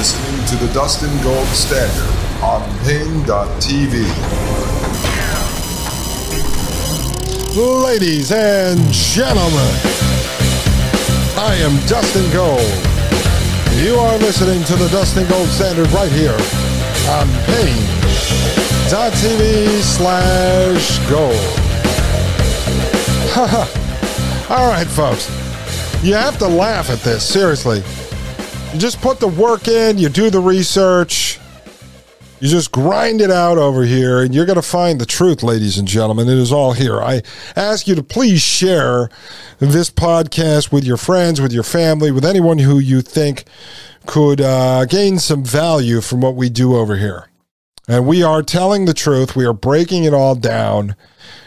listening to the Dustin Gold Standard on Paine.tv. Ladies and gentlemen, I am Dustin Gold. You are listening to the Dustin Gold Standard right here on Paine.tv slash gold. All right, folks. You have to laugh at this, seriously. You just put the work in, you do the research, you just grind it out over here, and you're going to find the truth, ladies and gentlemen. It is all here. I ask you to please share this podcast with your friends, with your family, with anyone who you think could uh, gain some value from what we do over here. And we are telling the truth, we are breaking it all down.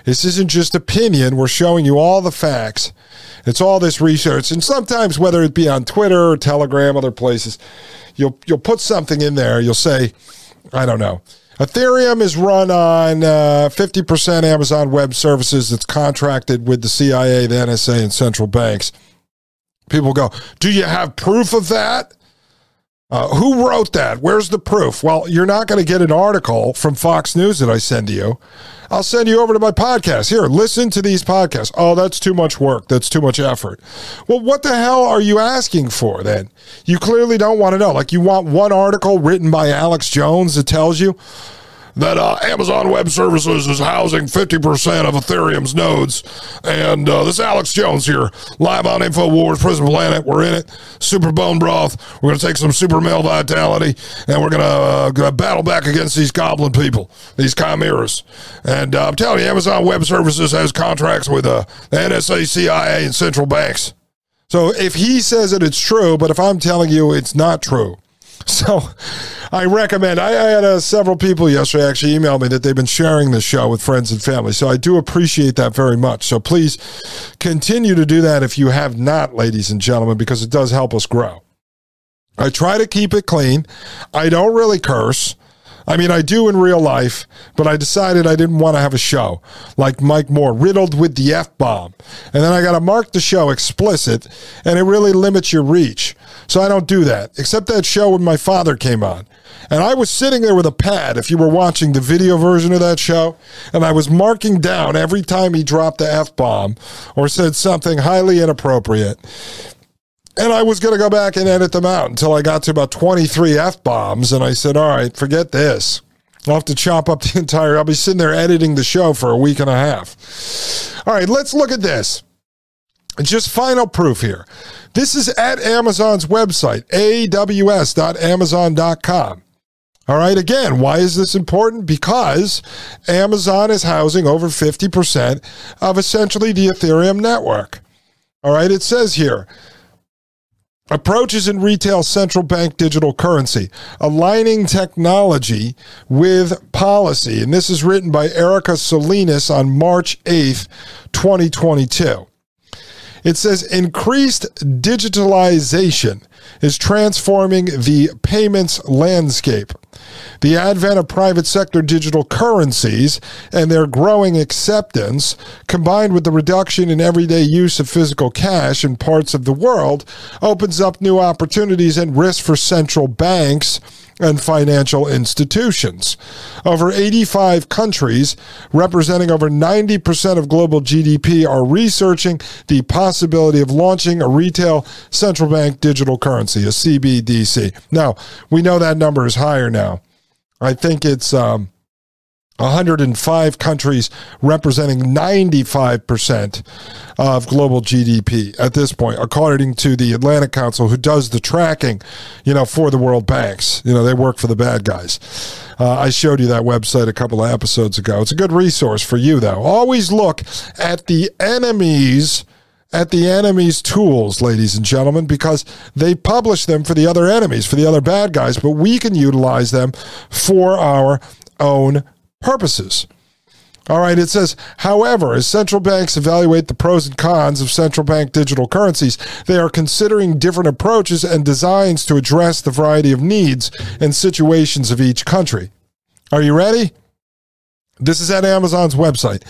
This isn't just opinion, we're showing you all the facts. It's all this research, and sometimes whether it be on Twitter or Telegram, other places, you'll you'll put something in there. You'll say, I don't know. Ethereum is run on uh, 50% Amazon Web Services that's contracted with the CIA, the NSA, and central banks. People go, Do you have proof of that? Uh, who wrote that? Where's the proof? Well, you're not going to get an article from Fox News that I send to you. I'll send you over to my podcast. Here, listen to these podcasts. Oh, that's too much work. That's too much effort. Well, what the hell are you asking for then? You clearly don't want to know. Like, you want one article written by Alex Jones that tells you that uh, Amazon Web Services is housing 50% of Ethereum's nodes. And uh, this Alex Jones here, live on InfoWars, Prison Planet. We're in it. Super Bone Broth. We're going to take some Super Male Vitality and we're going to uh, battle back against these goblin people, these chimeras. And uh, I'm telling you, Amazon Web Services has contracts with uh, the NSA, CIA, and central banks. So if he says that it's true, but if I'm telling you it's not true, so I recommend. I, I had uh, several people yesterday actually email me that they've been sharing this show with friends and family. So I do appreciate that very much. So please continue to do that if you have not, ladies and gentlemen, because it does help us grow. I try to keep it clean. I don't really curse. I mean, I do in real life, but I decided I didn't want to have a show like Mike Moore, riddled with the F bomb. And then I got to mark the show explicit, and it really limits your reach. So I don't do that, except that show when my father came on. And I was sitting there with a pad, if you were watching the video version of that show, and I was marking down every time he dropped the F bomb or said something highly inappropriate. And I was going to go back and edit them out until I got to about 23 F bombs. And I said, all right, forget this. I'll have to chop up the entire, I'll be sitting there editing the show for a week and a half. All right, let's look at this. Just final proof here. This is at Amazon's website, aws.amazon.com. All right, again, why is this important? Because Amazon is housing over 50% of essentially the Ethereum network. All right, it says here Approaches in retail central bank digital currency, aligning technology with policy. And this is written by Erica Salinas on March 8th, 2022. It says increased digitalization is transforming the payments landscape. The advent of private sector digital currencies and their growing acceptance, combined with the reduction in everyday use of physical cash in parts of the world, opens up new opportunities and risks for central banks and financial institutions. Over 85 countries, representing over 90% of global GDP, are researching the possibility of launching a retail central bank digital currency, a CBDC. Now, we know that number is higher now. I think it's um, 105 countries representing 95% of global GDP at this point, according to the Atlantic Council, who does the tracking, you know, for the world banks. You know, they work for the bad guys. Uh, I showed you that website a couple of episodes ago. It's a good resource for you, though. Always look at the enemies at the enemy's tools, ladies and gentlemen, because they publish them for the other enemies, for the other bad guys, but we can utilize them for our own purposes. All right, it says, however, as central banks evaluate the pros and cons of central bank digital currencies, they are considering different approaches and designs to address the variety of needs and situations of each country. Are you ready? This is at Amazon's website.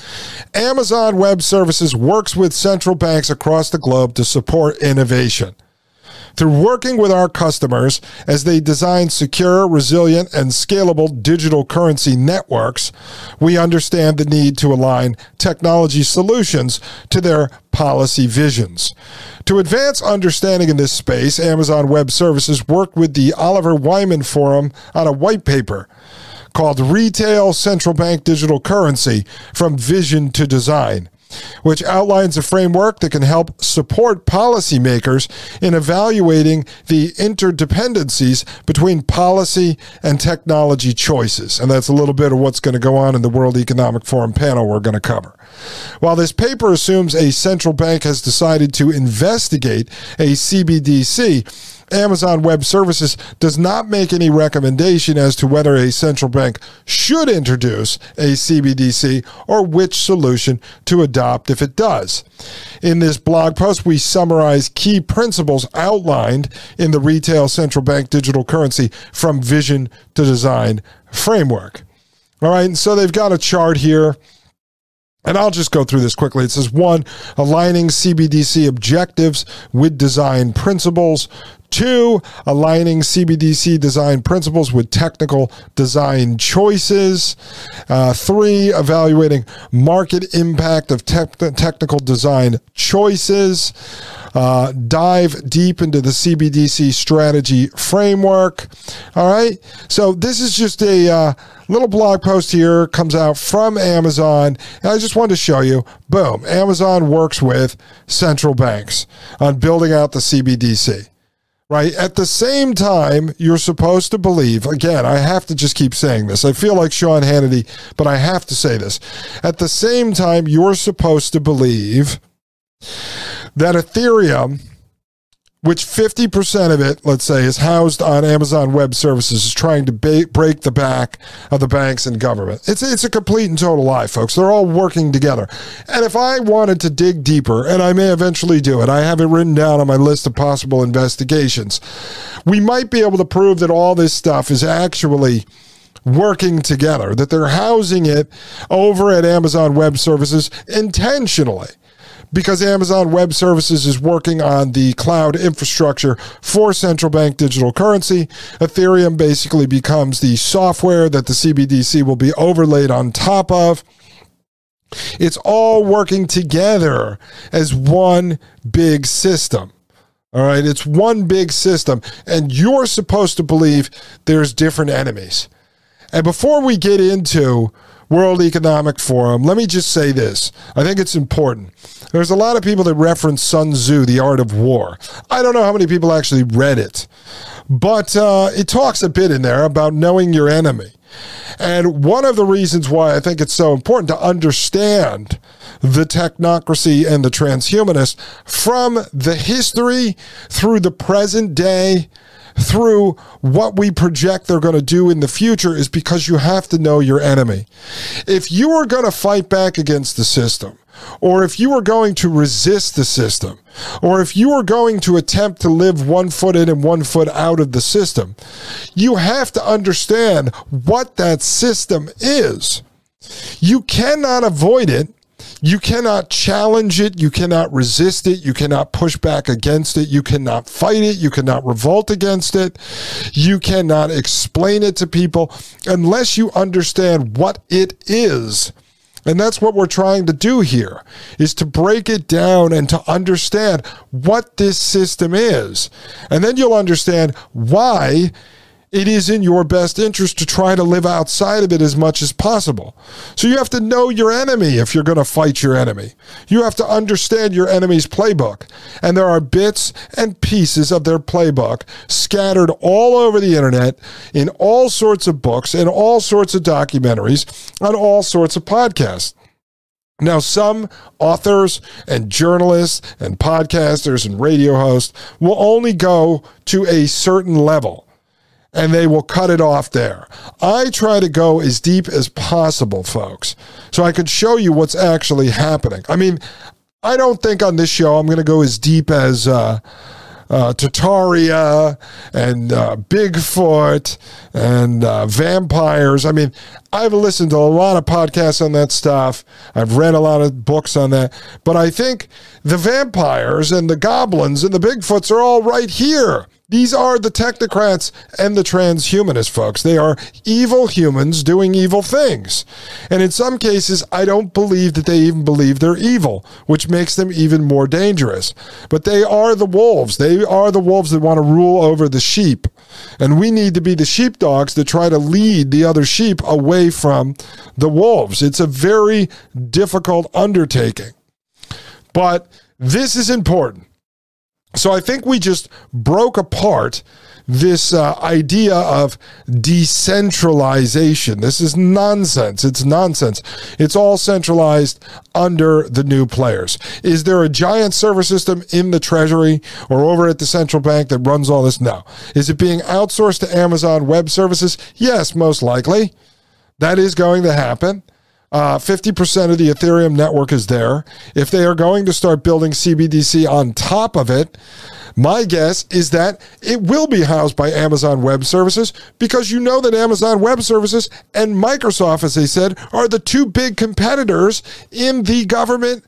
Amazon Web Services works with central banks across the globe to support innovation. Through working with our customers as they design secure, resilient, and scalable digital currency networks, we understand the need to align technology solutions to their policy visions. To advance understanding in this space, Amazon Web Services worked with the Oliver Wyman Forum on a white paper called Retail Central Bank Digital Currency From Vision to Design which outlines a framework that can help support policymakers in evaluating the interdependencies between policy and technology choices. And that's a little bit of what's going to go on in the World Economic Forum panel we're going to cover. While this paper assumes a central bank has decided to investigate a CBDC, Amazon Web Services does not make any recommendation as to whether a central bank should introduce a CBDC or which solution to adopt if it does. In this blog post, we summarize key principles outlined in the Retail Central Bank Digital Currency from Vision to Design framework. All right, and so they've got a chart here and I'll just go through this quickly. It says one, aligning CBDC objectives with design principles. Two, aligning CBDC design principles with technical design choices. Uh, three, evaluating market impact of te- technical design choices. Uh, dive deep into the CBDC strategy framework. All right. So this is just a uh, little blog post here comes out from Amazon. And I just wanted to show you. Boom. Amazon works with central banks on building out the CBDC right? At the same time, you're supposed to believe, again, I have to just keep saying this. I feel like Sean Hannity, but I have to say this. At the same time, you're supposed to believe that Ethereum which 50% of it, let's say, is housed on Amazon Web Services, is trying to ba- break the back of the banks and government. It's, it's a complete and total lie, folks. They're all working together. And if I wanted to dig deeper, and I may eventually do it, I have it written down on my list of possible investigations, we might be able to prove that all this stuff is actually working together, that they're housing it over at Amazon Web Services intentionally because Amazon Web Services is working on the cloud infrastructure for central bank digital currency. Ethereum basically becomes the software that the CBDC will be overlaid on top of. It's all working together as one big system. All right, it's one big system, and you're supposed to believe there's different enemies. And before we get into World Economic Forum, let me just say this. I think it's important. There's a lot of people that reference Sun Tzu, The Art of War. I don't know how many people actually read it, but uh, it talks a bit in there about knowing your enemy. And one of the reasons why I think it's so important to understand the technocracy and the transhumanists from the history through the present day through what we project they're going to do in the future is because you have to know your enemy. If you are going to fight back against the system, or if you are going to resist the system, or if you are going to attempt to live one foot in and one foot out of the system, you have to understand what that system is. You cannot avoid it you cannot challenge it. You cannot resist it. You cannot push back against it. You cannot fight it. You cannot revolt against it. You cannot explain it to people unless you understand what it is. And that's what we're trying to do here is to break it down and to understand what this system is. And then you'll understand why it is in your best interest to try to live outside of it as much as possible. So you have to know your enemy if you're going to fight your enemy. You have to understand your enemy's playbook. And there are bits and pieces of their playbook scattered all over the internet in all sorts of books and all sorts of documentaries on all sorts of podcasts. Now, some authors and journalists and podcasters and radio hosts will only go to a certain level and they will cut it off there. I try to go as deep as possible, folks, so I can show you what's actually happening. I mean, I don't think on this show I'm going to go as deep as. Uh, uh, Tartaria and uh, Bigfoot and uh, vampires. I mean, I've listened to a lot of podcasts on that stuff. I've read a lot of books on that. But I think the vampires and the goblins and the Bigfoots are all right here. These are the technocrats and the transhumanist folks. They are evil humans doing evil things. And in some cases, I don't believe that they even believe they're evil, which makes them even more dangerous. But they are the wolves. They are the wolves that want to rule over the sheep. And we need to be the sheepdogs to try to lead the other sheep away from the wolves. It's a very difficult undertaking. But this is important so I think we just broke apart this uh, idea of decentralization. This is nonsense. It's nonsense. It's all centralized under the new players. Is there a giant server system in the Treasury or over at the central bank that runs all this? No. Is it being outsourced to Amazon Web Services? Yes, most likely. That is going to happen. Uh, 50% of the Ethereum network is there. If they are going to start building CBDC on top of it, my guess is that it will be housed by Amazon Web Services because you know that Amazon Web Services and Microsoft, as they said, are the two big competitors in the government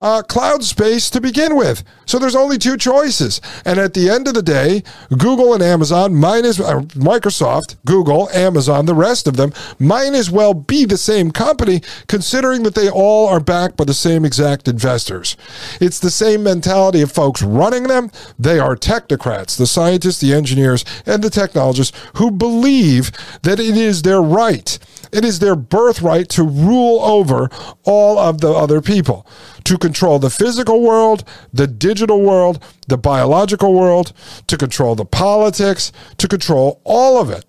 uh, cloud space to begin with. So there's only two choices. And at the end of the day, Google and Amazon, minus uh, Microsoft, Google, Amazon, the rest of them, might as well be the same company, considering that they all are backed by the same exact investors. It's the same mentality of folks running them. They are technocrats, the scientists, the engineers, and the technologists who believe that it is their right it is their birthright to rule over all of the other people, to control the physical world, the digital world, the biological world, to control the politics, to control all of it.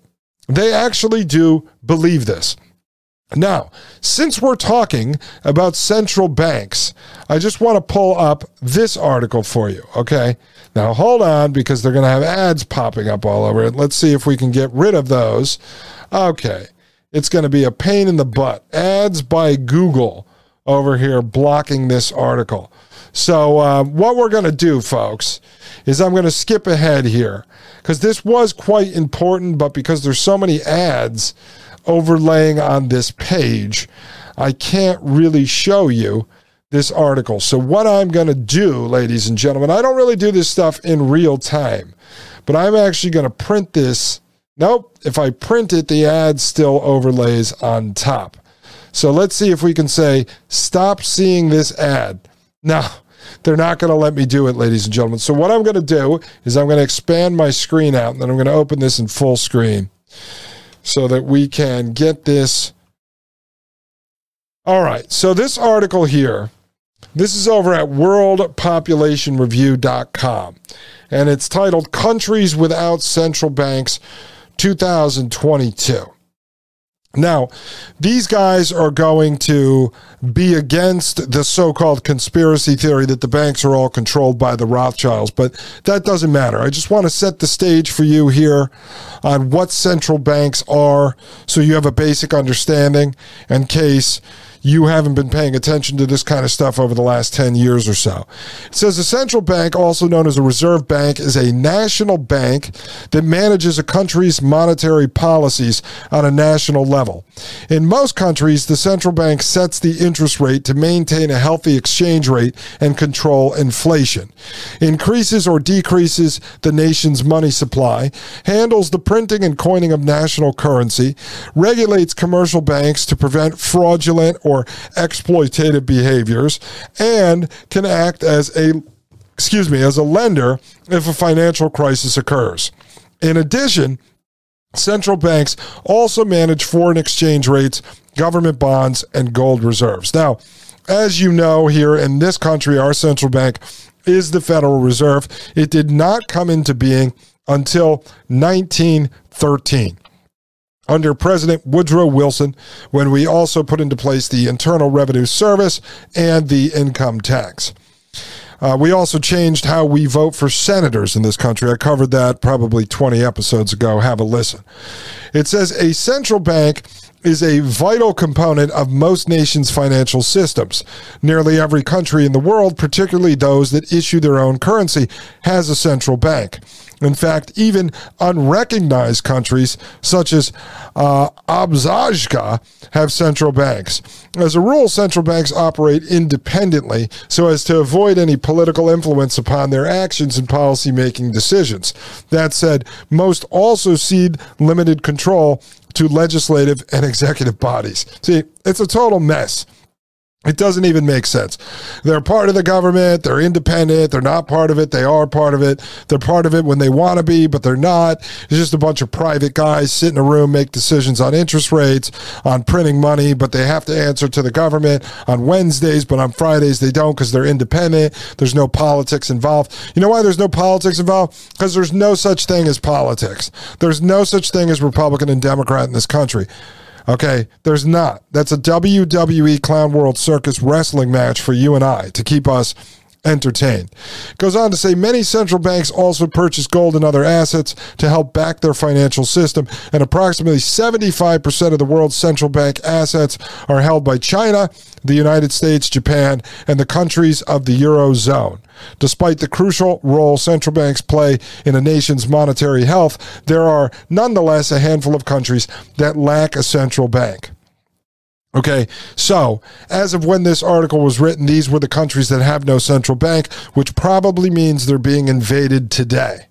They actually do believe this. Now, since we're talking about central banks, I just want to pull up this article for you, okay? Now, hold on because they're going to have ads popping up all over it. Let's see if we can get rid of those. Okay. It's going to be a pain in the butt. Ads by Google over here blocking this article. So, uh, what we're going to do, folks, is I'm going to skip ahead here because this was quite important, but because there's so many ads overlaying on this page, I can't really show you this article. So, what I'm going to do, ladies and gentlemen, I don't really do this stuff in real time, but I'm actually going to print this Nope. If I print it, the ad still overlays on top. So let's see if we can say, stop seeing this ad. No, they're not going to let me do it, ladies and gentlemen. So what I'm going to do is I'm going to expand my screen out and then I'm going to open this in full screen so that we can get this. All right. So this article here, this is over at worldpopulationreview.com and it's titled Countries Without Central Banks 2022. Now, these guys are going to be against the so called conspiracy theory that the banks are all controlled by the Rothschilds, but that doesn't matter. I just want to set the stage for you here on what central banks are so you have a basic understanding in case you haven't been paying attention to this kind of stuff over the last 10 years or so. It says a central bank, also known as a reserve bank, is a national bank that manages a country's monetary policies on a national level. In most countries, the central bank sets the interest rate to maintain a healthy exchange rate and control inflation, increases or decreases the nation's money supply, handles the printing and coining of national currency, regulates commercial banks to prevent fraudulent exploitative behaviors and can act as a excuse me as a lender if a financial crisis occurs. In addition, central banks also manage foreign exchange rates, government bonds, and gold reserves. Now, as you know, here in this country, our central bank is the Federal Reserve. It did not come into being until 1913 under President Woodrow Wilson when we also put into place the Internal Revenue Service and the income tax. Uh, we also changed how we vote for senators in this country. I covered that probably 20 episodes ago. Have a listen. It says a central bank is a vital component of most nations' financial systems. Nearly every country in the world, particularly those that issue their own currency, has a central bank. In fact, even unrecognized countries such as uh, Abkhazia have central banks. As a rule, central banks operate independently so as to avoid any political influence upon their actions and policy-making decisions. That said, most also cede limited control to legislative and executive bodies. See, it's a total mess. It doesn't even make sense. They're part of the government. They're independent. They're not part of it. They are part of it. They're part of it when they want to be, but they're not. It's just a bunch of private guys sit in a room, make decisions on interest rates, on printing money, but they have to answer to the government on Wednesdays, but on Fridays they don't because they're independent. There's no politics involved. You know why there's no politics involved? Because there's no such thing as politics. There's no such thing as Republican and Democrat in this country. Okay, there's not. That's a WWE Clown World Circus wrestling match for you and I to keep us entertained. Goes on to say many central banks also purchase gold and other assets to help back their financial system, and approximately 75% of the world's central bank assets are held by China, the United States, Japan, and the countries of the Eurozone. Despite the crucial role central banks play in a nation's monetary health, there are nonetheless a handful of countries that lack a central bank. Okay, so as of when this article was written, these were the countries that have no central bank, which probably means they're being invaded today.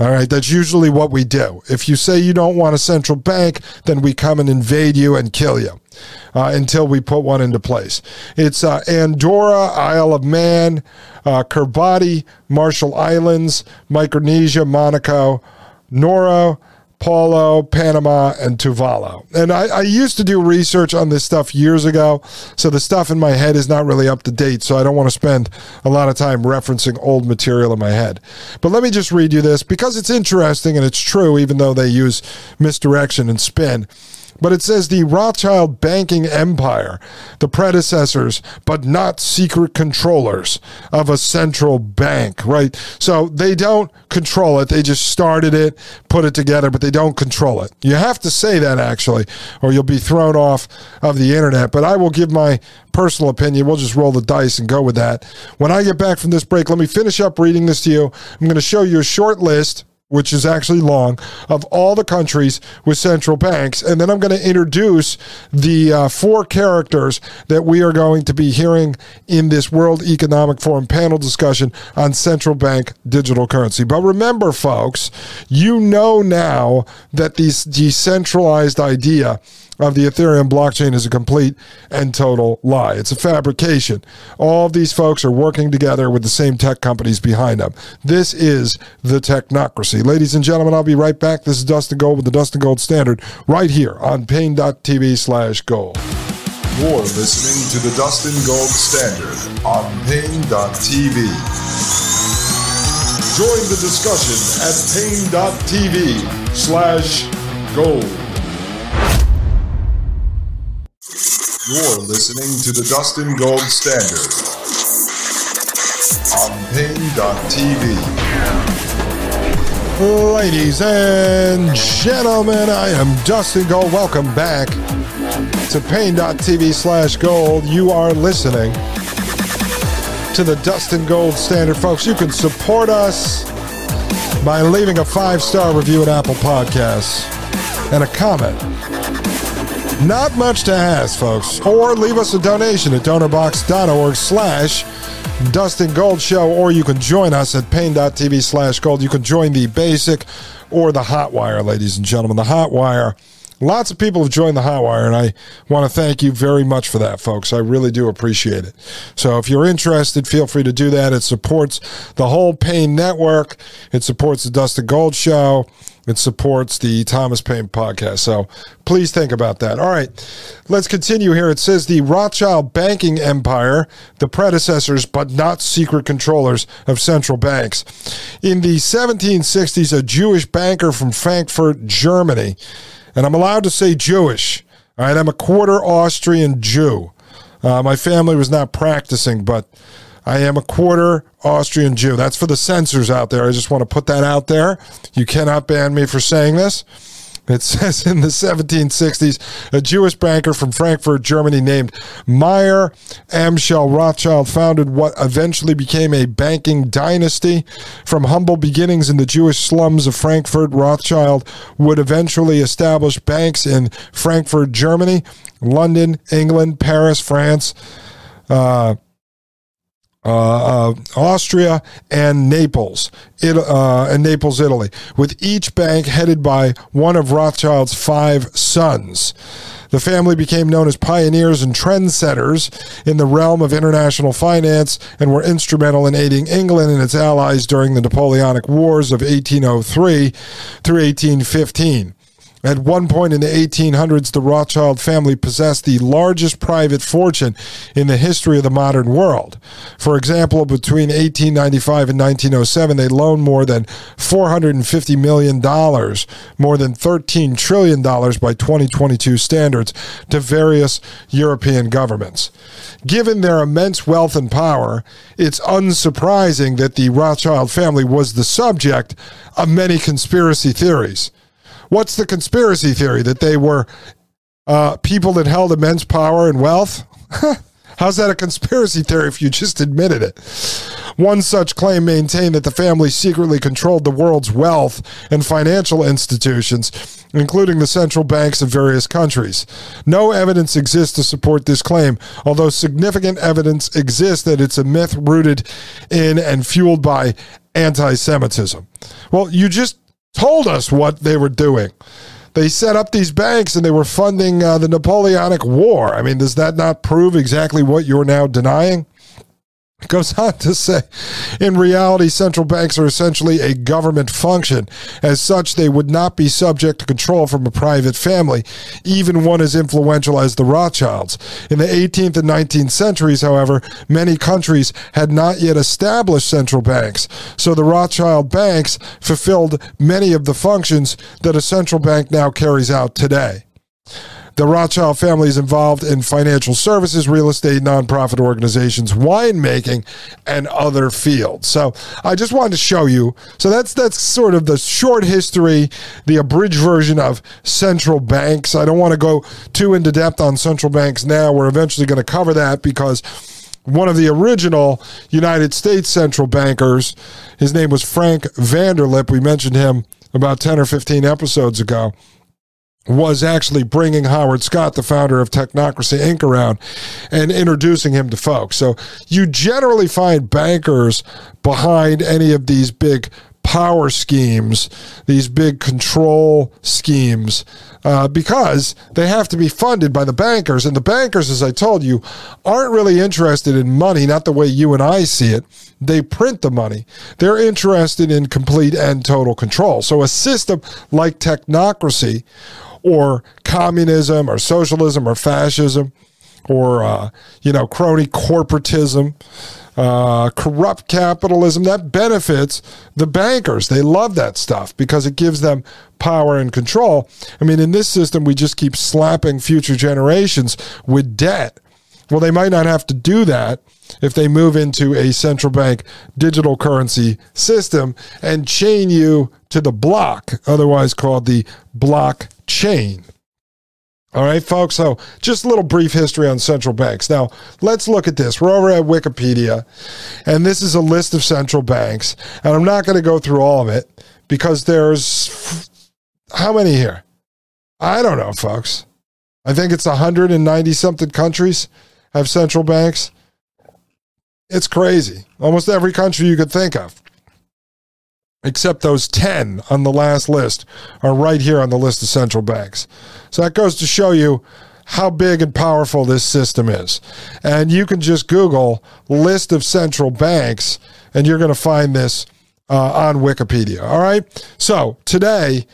All right, that's usually what we do. If you say you don't want a central bank, then we come and invade you and kill you uh, until we put one into place. It's uh, Andorra, Isle of Man, uh, Kiribati, Marshall Islands, Micronesia, Monaco, Nauru, Palau, Panama, and Tuvalu. And I, I, used to do research on this stuff years ago, so the stuff in my head is not really up to date, so I don't want to spend a lot of time referencing old material in my head. But let me just read you this because it's interesting and it's true, even though they use misdirection and spin. But it says the Rothschild banking empire, the predecessors, but not secret controllers of a central bank, right? So they don't control it. They just started it, put it together, but they don't control it. You have to say that actually, or you'll be thrown off of the internet. But I will give my personal opinion. We'll just roll the dice and go with that. When I get back from this break, let me finish up reading this to you. I'm going to show you a short list which is actually long, of all the countries with central banks. And then I'm going to introduce the uh, four characters that we are going to be hearing in this World Economic Forum panel discussion on central bank digital currency. But remember, folks, you know now that this decentralized idea of the Ethereum blockchain is a complete and total lie. It's a fabrication. All of these folks are working together with the same tech companies behind them. This is the technocracy. Ladies and gentlemen, I'll be right back. This is Dustin Gold with the Dustin Gold Standard right here on Paine.tv slash gold. You're listening to the Dustin Gold Standard on Paine.tv. Join the discussion at Paine.tv slash gold. You're listening to the Dustin Gold Standard on Paine.tv. Ladies and gentlemen, I am Dustin Gold. Welcome back to Paine.tv slash gold. You are listening to the Dustin Gold Standard. Folks, you can support us by leaving a five star review at Apple Podcasts and a comment not much to ask, folks. Or leave us a donation at donorbox.org slash Dustin Gold Show, or you can join us at Paine.tv slash gold. You can join the basic or the hot wire, ladies and gentlemen. The hot wire. Lots of people have joined the hot wire, and I want to thank you very much for that, folks. I really do appreciate it. So if you're interested, feel free to do that. It supports the whole Paine Network. It supports the Dustin Gold Show. It supports the Thomas Paine podcast. So please think about that. All right, let's continue here. It says the Rothschild banking empire, the predecessors but not secret controllers of central banks. In the 1760s, a Jewish banker from Frankfurt, Germany, and I'm allowed to say Jewish. All right, I'm a quarter Austrian Jew. Uh, my family was not practicing, but I am a quarter Austrian Jew. That's for the censors out there. I just want to put that out there. You cannot ban me for saying this. It says in the 1760s, a Jewish banker from Frankfurt, Germany, named Mayer Amschel Rothschild founded what eventually became a banking dynasty. From humble beginnings in the Jewish slums of Frankfurt, Rothschild would eventually establish banks in Frankfurt, Germany, London, England, Paris, France. Uh, uh, uh, Austria and Naples, it, uh, and Naples, Italy, with each bank headed by one of Rothschild's five sons. The family became known as pioneers and trendsetters in the realm of international finance and were instrumental in aiding England and its allies during the Napoleonic Wars of 1803 through 1815. At one point in the 1800s, the Rothschild family possessed the largest private fortune in the history of the modern world. For example, between 1895 and 1907, they loaned more than $450 million, more than $13 trillion by 2022 standards, to various European governments. Given their immense wealth and power, it's unsurprising that the Rothschild family was the subject of many conspiracy theories. What's the conspiracy theory? That they were uh, people that held immense power and wealth? How's that a conspiracy theory if you just admitted it? One such claim maintained that the family secretly controlled the world's wealth and financial institutions, including the central banks of various countries. No evidence exists to support this claim, although significant evidence exists that it's a myth rooted in and fueled by anti Semitism. Well, you just told us what they were doing. They set up these banks and they were funding uh, the Napoleonic War. I mean, does that not prove exactly what you're now denying? goes on to say, in reality, central banks are essentially a government function. As such, they would not be subject to control from a private family, even one as influential as the Rothschilds. In the 18th and 19th centuries, however, many countries had not yet established central banks, so the Rothschild banks fulfilled many of the functions that a central bank now carries out today. The Rothschild family is involved in financial services, real estate, nonprofit organizations, winemaking, and other fields. So I just wanted to show you. So that's that's sort of the short history, the abridged version of central banks. I don't want to go too into depth on central banks now. We're eventually going to cover that because one of the original United States central bankers, his name was Frank Vanderlip. We mentioned him about 10 or 15 episodes ago was actually bringing Howard Scott, the founder of Technocracy Inc., around and introducing him to folks. So you generally find bankers behind any of these big power schemes, these big control schemes, uh, because they have to be funded by the bankers. And the bankers, as I told you, aren't really interested in money, not the way you and I see it. They print the money. They're interested in complete and total control. So a system like technocracy or communism or socialism or fascism or uh, you know crony corporatism uh, corrupt capitalism that benefits the bankers. They love that stuff because it gives them power and control. I mean in this system we just keep slapping future generations with debt. Well they might not have to do that if they move into a central bank digital currency system and chain you to the block otherwise called the block chain. All right, folks. So, just a little brief history on central banks. Now, let's look at this. We're over at Wikipedia, and this is a list of central banks. And I'm not going to go through all of it because there's how many here? I don't know, folks. I think it's 190 something countries have central banks. It's crazy. Almost every country you could think of except those 10 on the last list are right here on the list of central banks. So that goes to show you how big and powerful this system is. And you can just Google list of central banks and you're going to find this uh, on Wikipedia. All right. So today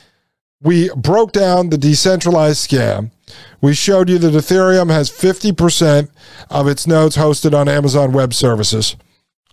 we broke down the decentralized scam. We showed you that Ethereum has 50% of its nodes hosted on Amazon Web Services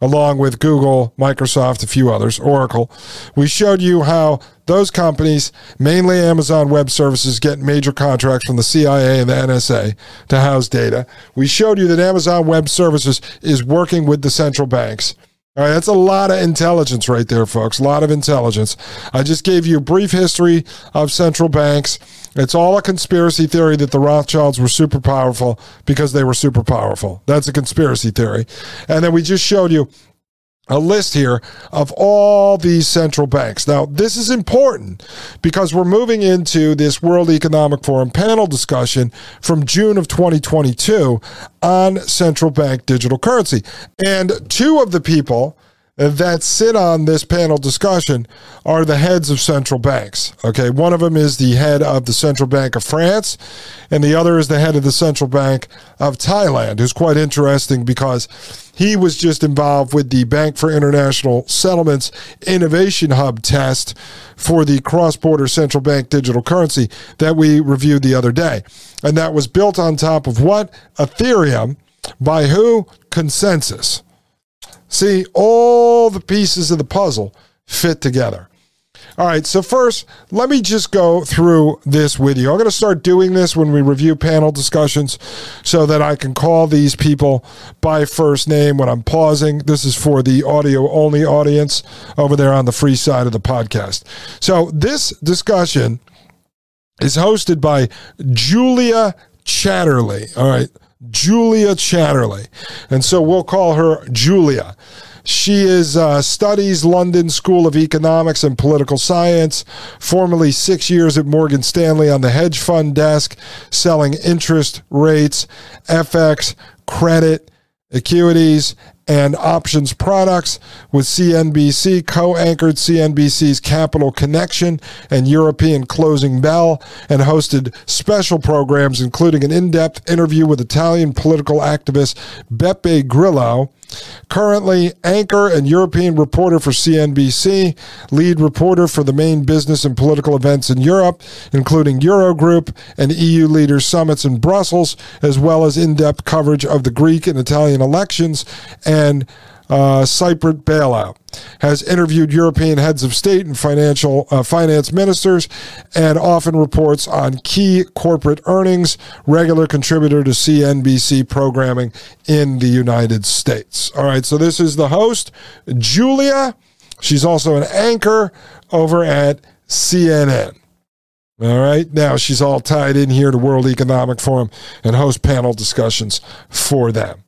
along with Google, Microsoft, a few others, Oracle. We showed you how those companies, mainly Amazon Web Services, get major contracts from the CIA and the NSA to house data. We showed you that Amazon Web Services is working with the central banks All right, that's a lot of intelligence right there, folks. A lot of intelligence. I just gave you a brief history of central banks. It's all a conspiracy theory that the Rothschilds were super powerful because they were super powerful. That's a conspiracy theory. And then we just showed you a list here of all these central banks. Now, this is important because we're moving into this World Economic Forum panel discussion from June of 2022 on central bank digital currency. And two of the people that sit on this panel discussion are the heads of central banks. Okay, one of them is the head of the Central Bank of France, and the other is the head of the Central Bank of Thailand, who's quite interesting because he was just involved with the Bank for International Settlements Innovation Hub test for the cross border central bank digital currency that we reviewed the other day. And that was built on top of what? Ethereum. By who? ConsenSys. See, all the pieces of the puzzle fit together. All right, so first, let me just go through this with you. I'm going to start doing this when we review panel discussions so that I can call these people by first name when I'm pausing. This is for the audio only audience over there on the free side of the podcast. So, this discussion is hosted by Julia Chatterley. All right. Julia Chatterley. And so we'll call her Julia. She is uh, studies London School of Economics and Political Science, formerly six years at Morgan Stanley on the hedge fund desk, selling interest rates, FX, credit, equities, and options products with CNBC, co anchored CNBC's Capital Connection and European Closing Bell, and hosted special programs, including an in depth interview with Italian political activist Beppe Grillo Currently, anchor and European reporter for CNBC, lead reporter for the main business and political events in Europe, including Eurogroup and EU leaders' summits in Brussels, as well as in depth coverage of the Greek and Italian elections and uh, Cypriot bailout, has interviewed European heads of state and financial uh, finance ministers, and often reports on key corporate earnings. Regular contributor to CNBC programming in the United States. All right, so this is the host, Julia. She's also an anchor over at CNN. All right. Now she's all tied in here to World Economic Forum and host panel discussions for them.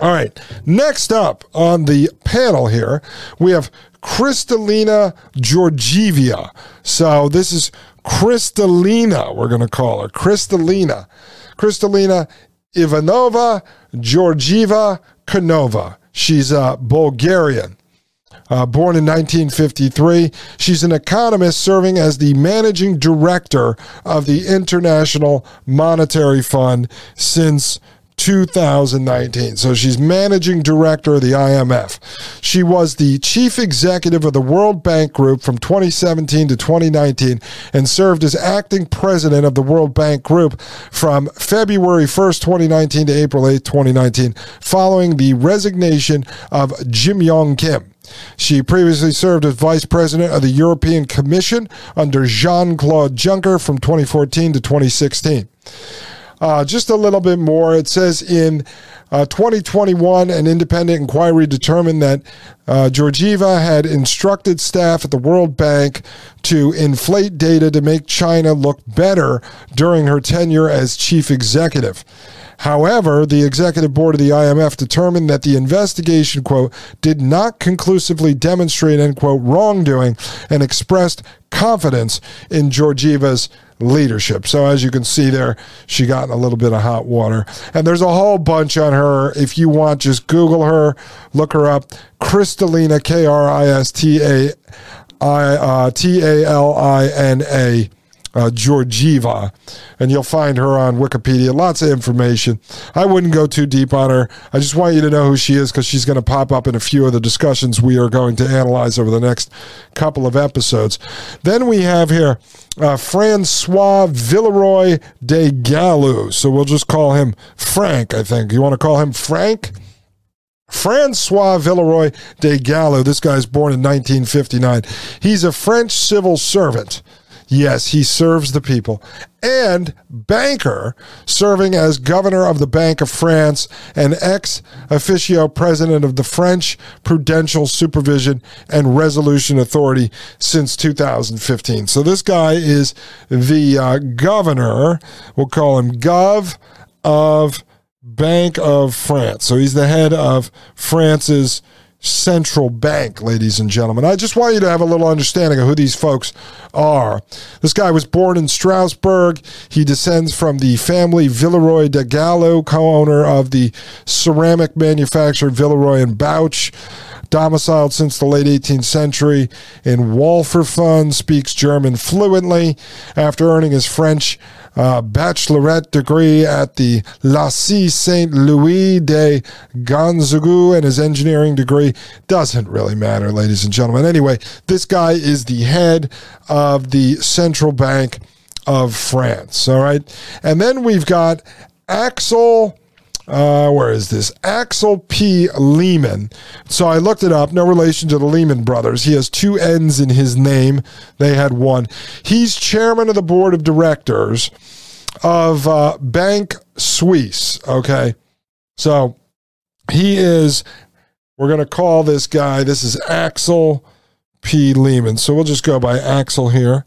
All right. Next up on the panel here, we have Kristalina Georgieva. So this is Kristalina, we're going to call her. Kristalina. Kristalina Ivanova Georgieva Kinova. She's a Bulgarian. Uh, born in 1953, she's an economist serving as the managing director of the International Monetary Fund since 2019. So she's managing director of the IMF. She was the chief executive of the World Bank Group from 2017 to 2019 and served as acting president of the World Bank Group from February 1st, 2019 to April 8, 2019, following the resignation of Jim Yong Kim. She previously served as vice president of the European Commission under Jean Claude Juncker from 2014 to 2016. Uh, just a little bit more. It says in uh, 2021, an independent inquiry determined that uh, Georgieva had instructed staff at the World Bank to inflate data to make China look better during her tenure as chief executive. However, the executive board of the IMF determined that the investigation, quote, did not conclusively demonstrate, end quote, wrongdoing and expressed confidence in Georgieva's leadership. So as you can see there, she got in a little bit of hot water. And there's a whole bunch on her. If you want, just Google her, look her up. Kristalina, K R I S T A I uh, T A L I N A uh, Georgieva, and you'll find her on Wikipedia. Lots of information. I wouldn't go too deep on her. I just want you to know who she is because she's going to pop up in a few of the discussions we are going to analyze over the next couple of episodes. Then we have here uh, Francois Villeroy de Galhau. So we'll just call him Frank, I think. You want to call him Frank? Francois Villeroy de Galhau. This guy's born in 1959. He's a French civil servant Yes, he serves the people. And banker, serving as governor of the Bank of France and ex officio president of the French Prudential Supervision and Resolution Authority since 2015. So this guy is the uh, governor, we'll call him Gov of Bank of France. So he's the head of France's central bank, ladies and gentlemen. I just want you to have a little understanding of who these folks are. This guy was born in Strasbourg. He descends from the family Villeroy de Galhau, co owner of the ceramic manufacturer Villeroy and Boch domiciled since the late 18th century in Wallerfangen, speaks German fluently. After earning his French uh, bachelorette degree at the Lycée Saint Louis de Gonzague and his engineering degree doesn't really matter, ladies and gentlemen. Anyway, this guy is the head of the central bank of France. All right. And then we've got Axel uh, where is this? Axel P. Lehmann. So I looked it up. No relation to the Lehman brothers. He has two N's in his name. They had one. He's chairman of the board of directors of uh, Bank Suisse. Okay. So he is, we're going to call this guy, this is Axel P. Lehmann. So we'll just go by Axel here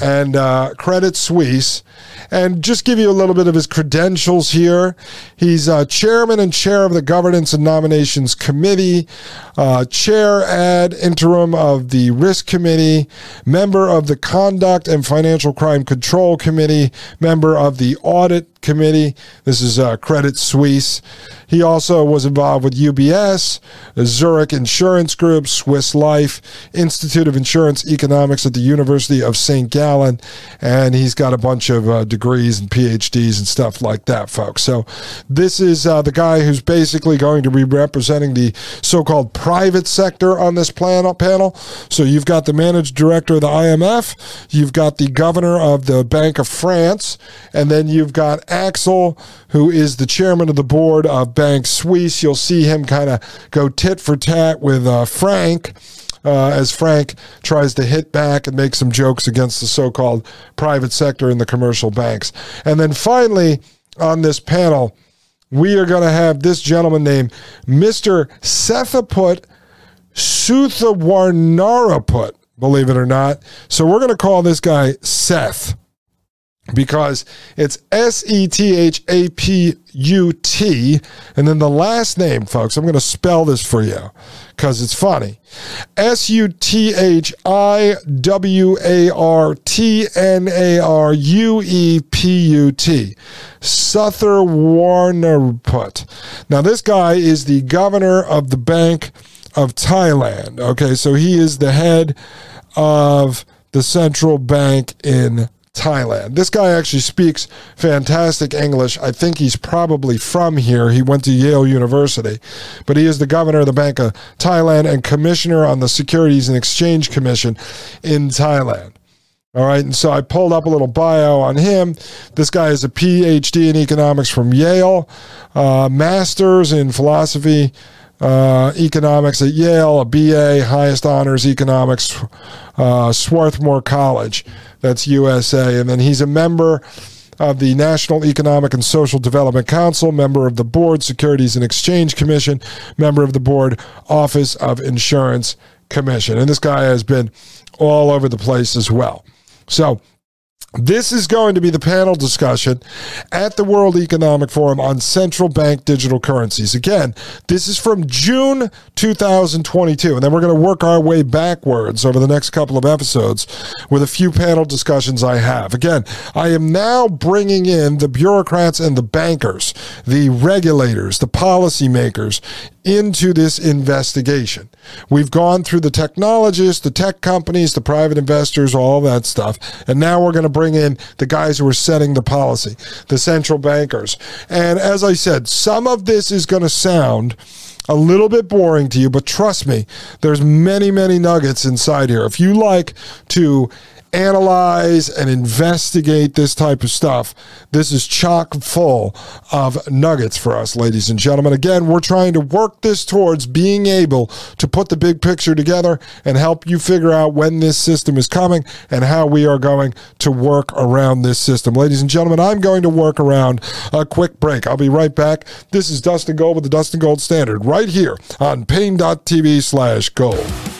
and uh, Credit Suisse. And just give you a little bit of his credentials here. He's uh, chairman and chair of the Governance and Nominations Committee, uh, chair ad interim of the Risk Committee, member of the Conduct and Financial Crime Control Committee, member of the Audit Committee. This is uh, Credit Suisse. He also was involved with UBS, Zurich Insurance Group, Swiss Life, Institute of Insurance Economics at the University of St. Gallen, and he's got a bunch of uh, degrees and PhDs and stuff like that, folks. So this is uh, the guy who's basically going to be representing the so-called private sector on this plan- panel. So you've got the managed director of the IMF, you've got the governor of the Bank of France, and then you've got Axel, who is the chairman of the board of Bank Suisse. You'll see him kind of go tit for tat with uh, Frank. Uh, as Frank tries to hit back and make some jokes against the so called private sector and the commercial banks. And then finally, on this panel, we are going to have this gentleman named Mr. Sethaput Suthiwartnarueput, believe it or not. So we're going to call this guy Seth because it's S E T H A P U T. And then the last name, folks, I'm going to spell this for you because it's funny S U T H I W A R T N A R U E P U T. Suther Warnerput. Now, this guy is the governor of the Bank of Thailand. Okay, so he is the head of the central bank in Thailand. This guy actually speaks fantastic English. I think he's probably from here. He went to Yale University, but he is the governor of the Bank of Thailand and commissioner on the Securities and Exchange Commission in Thailand. All right, and so I pulled up a little bio on him. This guy is a PhD in economics from Yale, uh, master's in philosophy uh, economics at Yale, a BA, highest honors economics, uh, Swarthmore College. That's USA. And then he's a member of the National Economic and Social Development Council, member of the Board Securities and Exchange Commission, member of the Board Office of Insurance Commission. And this guy has been all over the place as well. So, this is going to be the panel discussion at the World Economic Forum on central bank digital currencies. Again, this is from June 2022, and then we're going to work our way backwards over the next couple of episodes with a few panel discussions I have. Again, I am now bringing in the bureaucrats and the bankers, the regulators, the policymakers into this investigation. We've gone through the technologists, the tech companies, the private investors, all that stuff. And now we're going to bring in the guys who are setting the policy, the central bankers. And as I said, some of this is going to sound a little bit boring to you, but trust me, there's many, many nuggets inside here. If you like to analyze and investigate this type of stuff, this is chock full of nuggets for us, ladies and gentlemen. Again, we're trying to work this towards being able to put the big picture together and help you figure out when this system is coming and how we are going to work around this system. Ladies and gentlemen, I'm going to work around a quick break. I'll be right back. This is Dustin Gold with the Dustin Gold Standard right here on Paine.tv slash gold.